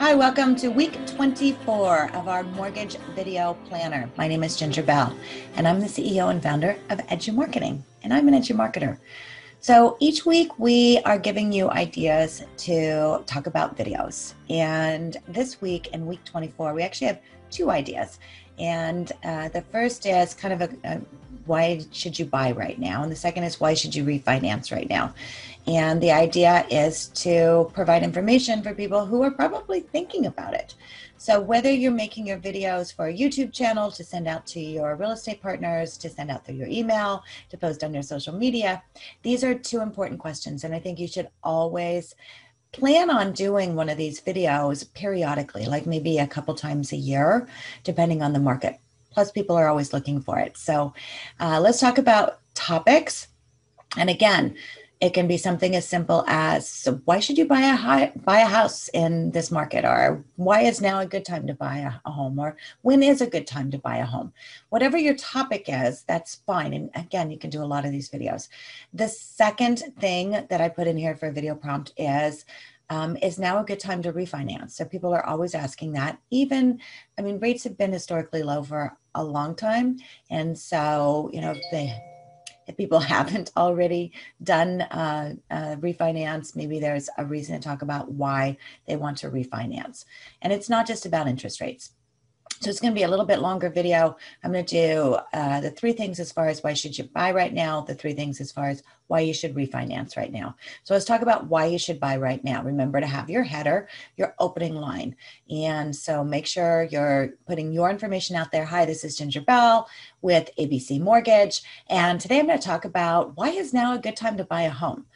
Hi, welcome to week 24 of our mortgage video planner. My name is Ginger Bell, and I'm the CEO and founder of Edu Marketing, and I'm an Edu marketer. So each week we are giving you ideas to talk about videos. And this week in week 24, we actually have two ideas. And uh, the first is kind of a, a why should you buy right now? And the second is why should you refinance right now? And the idea is to provide information for people who are probably thinking about it. So whether you're making your videos for a YouTube channel to send out to your real estate partners, to send out through your email, to post on your social media, these are two important questions. And I think you should always plan on doing one of these videos periodically, like maybe a couple times a year, depending on the market. Plus, people are always looking for it. So, uh, let's talk about topics. And again, it can be something as simple as why should you buy a high, buy a house in this market? Or why is now a good time to buy a, a, home? Or when is a good time to buy a home? Whatever your topic is that's fine. And again you can do a lot of these videos. The second thing that i put in here for a video prompt is um, is now a good time to refinance so people are always asking that even i mean rates have been historically low for a long time and so you know they if people haven't already done uh, uh, refinance, maybe there's a reason to talk about why they want to refinance. And it's not just about interest rates. So it's going to be a little bit longer video. I'm going to do uh, the three things as far as why should you buy right now, the three things as far as why you should refinance right now. So let's talk about why you should buy right now. Remember to have your header, your opening line. And so make sure you're putting your information out there. Hi, this is Ginger Bell with ABC Mortgage. And today I'm going to talk about why is now a good time to buy a home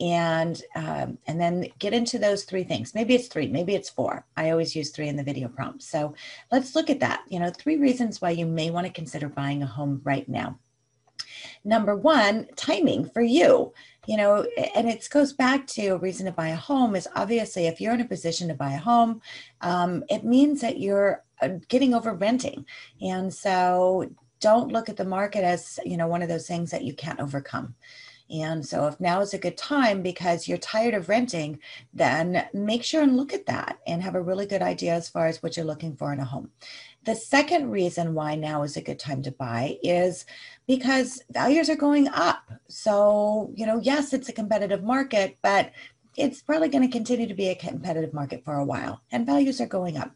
and um, and then get into those three things. Maybe it's three maybe it's four. I always use three in the video prompt. So let's look at that. You know three reasons why you may want to consider buying a home right now. Number one timing for you. You know and it goes back to a reason to buy a home is obviously if you're in a position to buy a home um, it means that you're uh, getting over renting. And so don't look at the market as you know one of those things that you can't overcome and so, if now is a good time because you're tired of renting, then make sure and look at that and have a really good idea as far as what you're looking for in a home. The second reason why now is a good time to buy is because values are going up. So, you know, yes, it's a competitive market, but it's probably going to continue to be a competitive market for a while, and values are going up.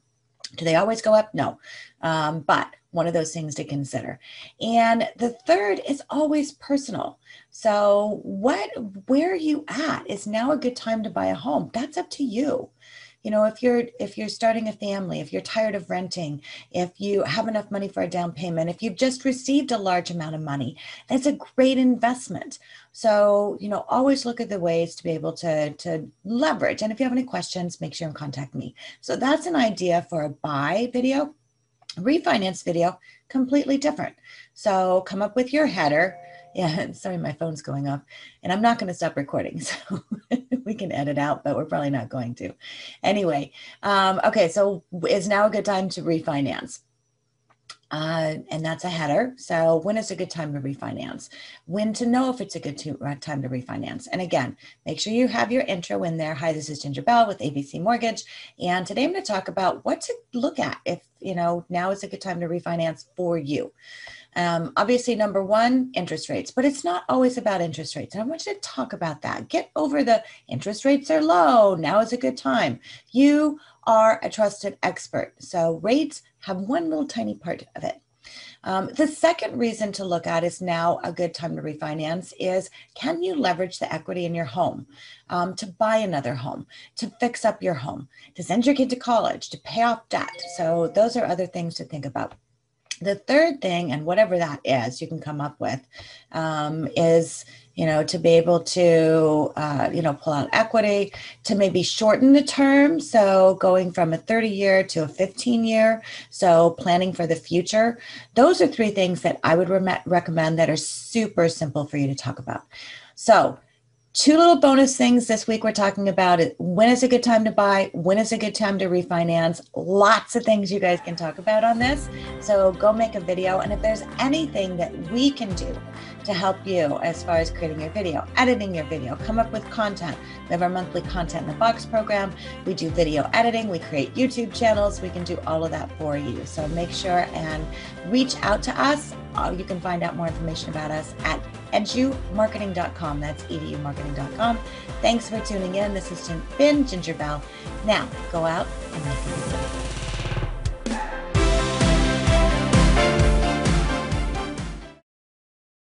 Do they always go up? No. Um, but one of those things to consider. And the third is always personal. So what where are you at is now a good time to buy a home. That's up to you. You know, if you're if you're starting a family, if you're tired of renting, if you have enough money for a down payment, if you've just received a large amount of money, that's a great investment. So, you know, always look at the ways to be able to to leverage. And if you have any questions, make sure and contact me. So that's an idea for a buy video refinance video, completely different. So come up with your header. Yeah, sorry, my phone's going off and I'm not going to stop recording. So we can edit out, but we're probably not going to. Anyway, um, okay, so is now a good time to refinance? Uh, and that's a header. So when is a good time to refinance? When to know if it's a good to, time to refinance. And again, make sure you have your intro in there. Hi, this is Ginger Bell with ABC Mortgage. And today I'm going to talk about what to look at if, you know, now is a good time to refinance for you. Um, obviously, number one, interest rates, but it's not always about interest rates. And I want you to talk about that. Get over the interest rates are low. Now is a good time. You are a trusted expert. So rates have one little tiny part of it. Um, the second reason to look at is now a good time to refinance is can you leverage the equity in your home um, to buy another home, to fix up your home, to send your kid to college, to pay off debt? So those are other things to think about. The third thing, and whatever that is, you can come up with, um, is you know to be able to uh, you know pull out equity, to maybe shorten the term, so going from a 30 year to a 15 year, so planning for the future. Those are three things that I would re- recommend that are super simple for you to talk about. So two little bonus things this week we're talking about it when is a good time to buy when is a good time to refinance lots of things you guys can talk about on this so go make a video and if there's anything that we can do to help you as far as creating your video, editing your video, come up with content. We have our monthly content in the box program. We do video editing, we create YouTube channels, we can do all of that for you. So make sure and reach out to us. Uh, you can find out more information about us at edumarketing.com. That's edumarketing.com. Thanks for tuning in. This has been Ginger Bell. Now go out and make it.